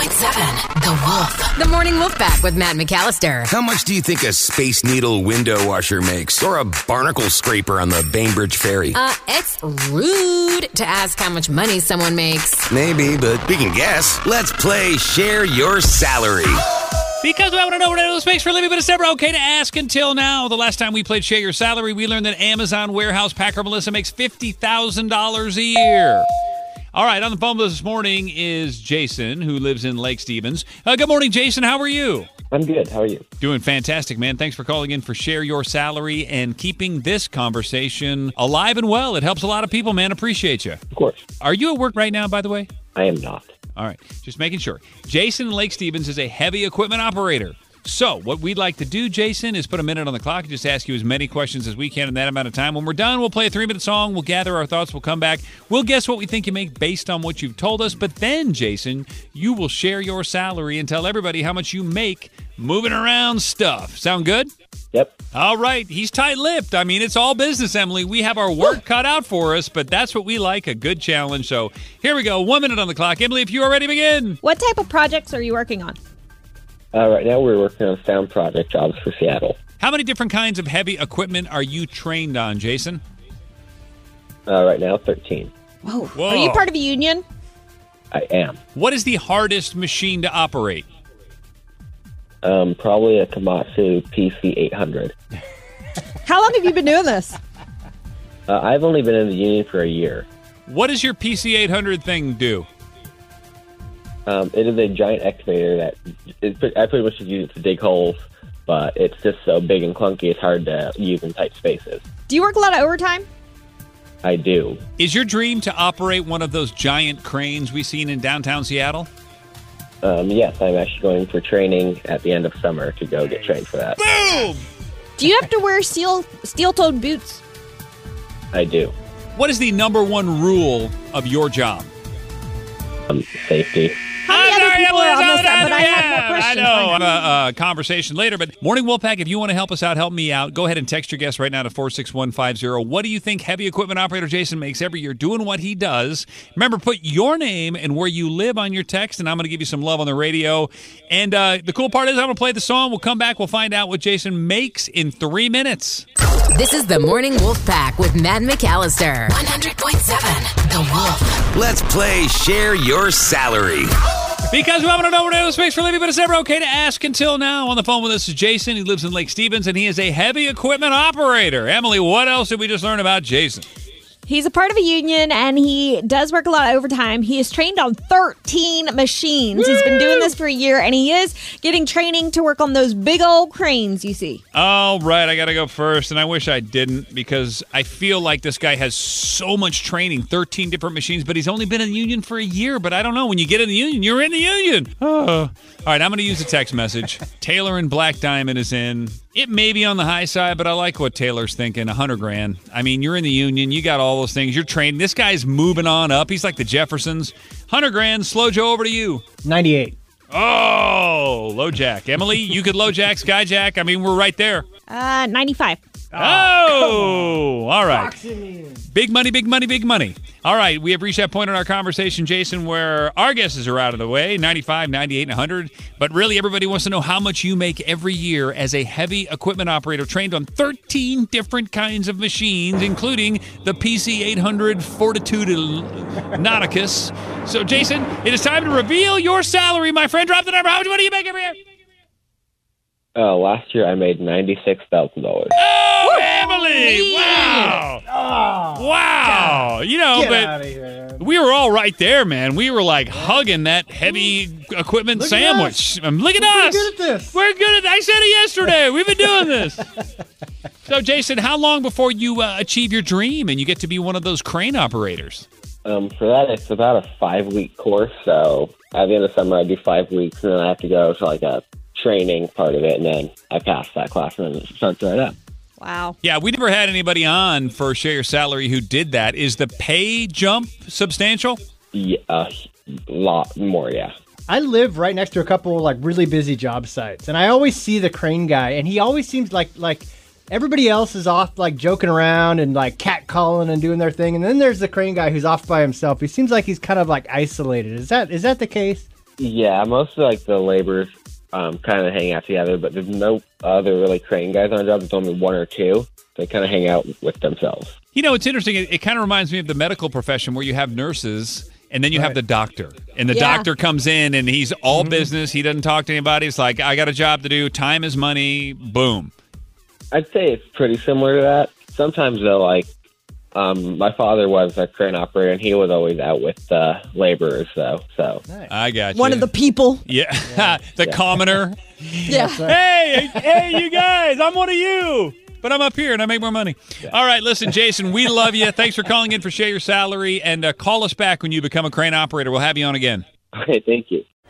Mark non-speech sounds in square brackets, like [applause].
100.7 The Wolf. The Morning Wolf Pack with Matt McAllister. How much do you think a Space Needle window washer makes? Or a barnacle scraper on the Bainbridge Ferry? Uh, it's rude to ask how much money someone makes. Maybe, but we can guess. Let's play Share Your Salary. Because we want to know what it makes for a living, but it's never okay to ask until now. The last time we played Share Your Salary, we learned that Amazon warehouse packer Melissa makes $50,000 a year. All right, on the phone this morning is Jason, who lives in Lake Stevens. Uh, good morning, Jason. How are you? I'm good. How are you? Doing fantastic, man. Thanks for calling in for Share Your Salary and keeping this conversation alive and well. It helps a lot of people, man. Appreciate you. Of course. Are you at work right now, by the way? I am not. All right, just making sure. Jason Lake Stevens is a heavy equipment operator. So, what we'd like to do, Jason, is put a minute on the clock and just ask you as many questions as we can in that amount of time. When we're done, we'll play a three minute song. We'll gather our thoughts. We'll come back. We'll guess what we think you make based on what you've told us. But then, Jason, you will share your salary and tell everybody how much you make moving around stuff. Sound good? Yep. All right. He's tight lipped. I mean, it's all business, Emily. We have our work cut out for us, but that's what we like a good challenge. So here we go. One minute on the clock. Emily, if you are ready, begin. What type of projects are you working on? Uh, right now, we're working on sound project jobs for Seattle. How many different kinds of heavy equipment are you trained on, Jason? Uh, right now, 13. Whoa. Whoa. Are you part of a union? I am. What is the hardest machine to operate? Um, probably a Komatsu PC 800. How long have you been doing this? Uh, I've only been in the union for a year. What does your PC 800 thing do? Um, it is a giant excavator that it, I pretty much just use it to dig holes, but it's just so big and clunky, it's hard to use in tight spaces. Do you work a lot of overtime? I do. Is your dream to operate one of those giant cranes we've seen in downtown Seattle? Um, yes, I'm actually going for training at the end of summer to go get trained for that. Boom! Do you have to wear steel steel-toed boots? I do. What is the number one rule of your job? Um, safety. How people are on this? But I have more I questions. know. Have a, a conversation later, but Morning Wolfpack, if you want to help us out, help me out. Go ahead and text your guest right now to four six one five zero. What do you think heavy equipment operator Jason makes every year doing what he does? Remember, put your name and where you live on your text, and I'm going to give you some love on the radio. And uh, the cool part is, I'm going to play the song. We'll come back. We'll find out what Jason makes in three minutes. This is the Morning Wolf Pack with Matt McAllister. 100.7 The Wolf. Let's play Share Your Salary. Because we want to know what it makes for living, but it's never okay to ask until now. On the phone with us is Jason. He lives in Lake Stevens, and he is a heavy equipment operator. Emily, what else did we just learn about Jason? He's a part of a union and he does work a lot of overtime. He is trained on 13 machines. He's been doing this for a year and he is getting training to work on those big old cranes you see. All right, I got to go first, and I wish I didn't because I feel like this guy has so much training 13 different machines, but he's only been in the union for a year. But I don't know. When you get in the union, you're in the union. Oh. [sighs] All right, I'm going to use a text message. [laughs] Taylor and Black Diamond is in. It may be on the high side, but I like what Taylor's thinking. A hundred grand. I mean, you're in the union. You got all those things. You're trained. This guy's moving on up. He's like the Jeffersons. Hundred grand. Slow Joe, over to you. 98. Oh, low jack. Emily, you could low jack, sky jack. I mean, we're right there. Uh, 95. Oh, all right. Big money, big money, big money. All right, we have reached that point in our conversation, Jason, where our guesses are out of the way 95, 98, and 100. But really, everybody wants to know how much you make every year as a heavy equipment operator trained on 13 different kinds of machines, including the PC 800 Fortitude Nauticus. So, Jason, it is time to reveal your salary, my friend. Drop the number. How much money do you make every year? Uh, last year I made ninety six thousand dollars. Oh, Wow! wow! You know, Get but here. we were all right there, man. We were like hugging that heavy equipment Look at sandwich. Um, Look at us. We're us. pretty good at this. We're good at. I said it yesterday. We've been doing this. [laughs] so, Jason, how long before you uh, achieve your dream and you get to be one of those crane operators? Um, for that, it's about a five week course. So at the end of summer, I do five weeks, and then I have to go to like a training part of it, and then I pass that class, and then it starts right up. Wow. Yeah, we never had anybody on for Share Your Salary who did that. Is the pay jump substantial? Yeah, a lot more, yeah. I live right next to a couple like really busy job sites, and I always see the crane guy, and he always seems like like everybody else is off like joking around and like catcalling and doing their thing, and then there's the crane guy who's off by himself. He seems like he's kind of like isolated. Is that is that the case? Yeah, most of like the laborers um, kind of hang out together, but there's no other really crane guys on a job. There's only one or two. They kind of hang out with themselves. You know, it's interesting. It, it kind of reminds me of the medical profession where you have nurses and then you have the doctor. And the Yeah. doctor comes in and he's all business. He doesn't talk to anybody. It's like, I got a job to do. Time is money. Boom. I'd say it's pretty similar to that. Sometimes though, like um, my father was a crane operator, and he was always out with the laborers, though. So I got you. One of the people. Yeah. [laughs] the commoner. Yeah. Hey, hey, you guys, I'm one of you. But I'm up here and I make more money. All right, listen, Jason, we love you. Thanks for calling in for Share Your Salary. And uh, call us back when you become a crane operator. We'll have you on again. [laughs] okay, thank you.